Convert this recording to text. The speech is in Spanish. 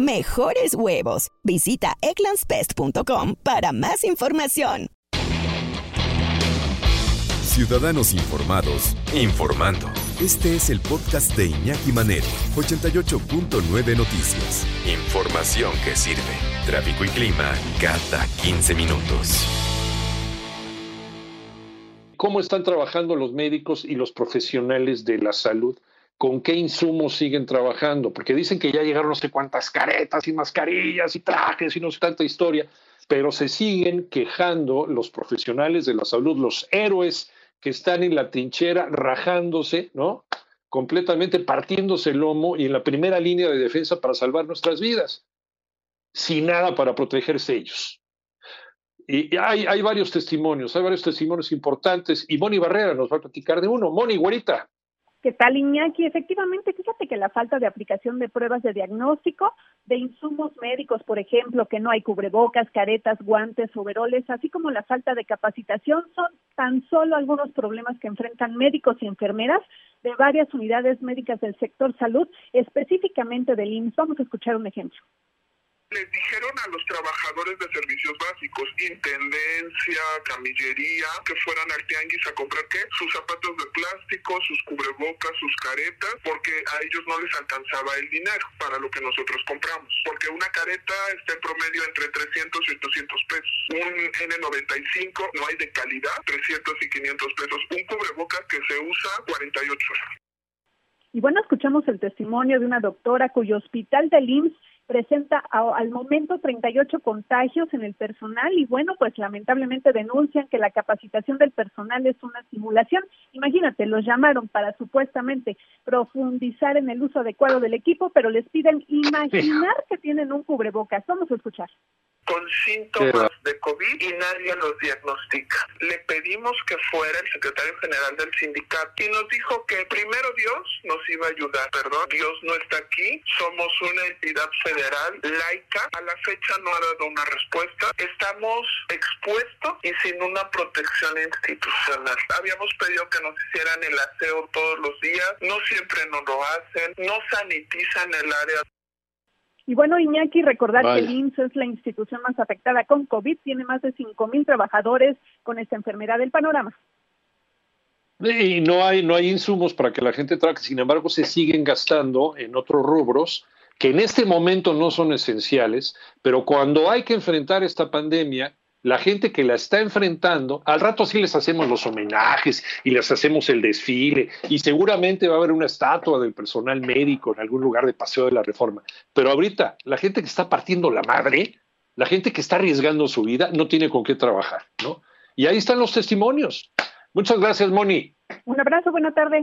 mejores huevos. Visita eclanspest.com para más información. Ciudadanos informados, informando. Este es el podcast de Iñaki Manero, 88.9 Noticias. Información que sirve. Tráfico y clima cada 15 minutos. ¿Cómo están trabajando los médicos y los profesionales de la salud? Con qué insumos siguen trabajando, porque dicen que ya llegaron no sé cuántas caretas y mascarillas y trajes y no sé tanta historia, pero se siguen quejando los profesionales de la salud, los héroes que están en la trinchera rajándose, ¿no? Completamente partiéndose el lomo y en la primera línea de defensa para salvar nuestras vidas, sin nada para protegerse ellos. Y hay, varios testimonios, hay varios testimonios importantes, y Moni Barrera nos va a platicar de uno. Moni, güerita. ¿Qué tal, Iñaki? Efectivamente, fíjate que la falta de aplicación de pruebas de diagnóstico, de insumos médicos, por ejemplo, que no hay cubrebocas, caretas, guantes, overoles, así como la falta de capacitación, son tan solo algunos problemas que enfrentan médicos y enfermeras de varias unidades médicas del sector salud, específicamente del IMSS. Vamos a escuchar un ejemplo les dijeron a los trabajadores de servicios básicos, intendencia, camillería, que fueran al tianguis a comprar qué? Sus zapatos de plástico, sus cubrebocas, sus caretas, porque a ellos no les alcanzaba el dinero para lo que nosotros compramos. Porque una careta está en promedio entre 300 y 800 pesos. Un N95 no hay de calidad, 300 y 500 pesos. Un cubrebocas que se usa 48 horas. Y bueno, escuchamos el testimonio de una doctora cuyo hospital del IMSS presenta al momento 38 contagios en el personal y bueno, pues lamentablemente denuncian que la capacitación del personal es una simulación. Imagínate, los llamaron para supuestamente profundizar en el uso adecuado del equipo, pero les piden imaginar que tienen un cubrebocas. Vamos a escuchar con síntomas de COVID y nadie los diagnostica. Le pedimos que fuera el secretario general del sindicato y nos dijo que primero Dios nos iba a ayudar. Perdón, Dios no está aquí, somos una entidad federal laica. A la fecha no ha dado una respuesta. Estamos expuestos y sin una protección institucional. Habíamos pedido que nos hicieran el aseo todos los días, no siempre nos lo hacen, no sanitizan el área y bueno, Iñaki, recordar que el IMSS es la institución más afectada con COVID, tiene más de cinco mil trabajadores con esta enfermedad del panorama. Y no hay, no hay insumos para que la gente trabaje, sin embargo, se siguen gastando en otros rubros que en este momento no son esenciales, pero cuando hay que enfrentar esta pandemia, la gente que la está enfrentando, al rato sí les hacemos los homenajes y les hacemos el desfile y seguramente va a haber una estatua del personal médico en algún lugar de Paseo de la Reforma. Pero ahorita la gente que está partiendo la madre, la gente que está arriesgando su vida, no tiene con qué trabajar, ¿no? Y ahí están los testimonios. Muchas gracias, Moni. Un abrazo, buena tarde.